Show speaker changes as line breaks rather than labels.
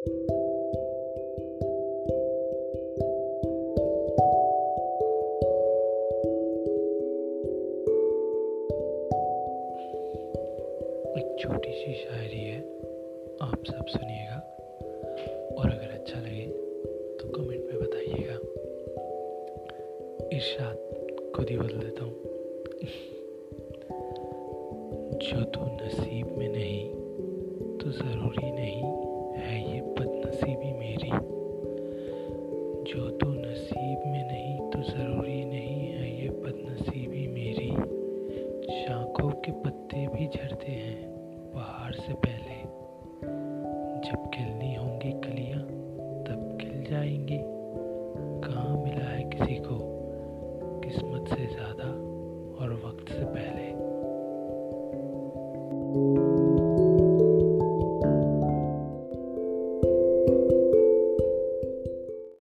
एक छोटी सी शायरी है, आप सब सुनिएगा। और अगर अच्छा लगे तो कमेंट में बताइएगा। इरशाद, खुद ही बदल देता हूँ। जो तो नसीब में नहीं तो ज़रूरी नहीं। तो नसीब में नहीं तो ज़रूरी नहीं है ये बदनसीबी मेरी। शाखों के पत्ते भी झड़ते हैं बाहर से पहले। जब खिलनी होंगी कलियाँ, तब खिल जाएँगी। कहाँ मिला है किसी को? किस्मत से ज़्यादा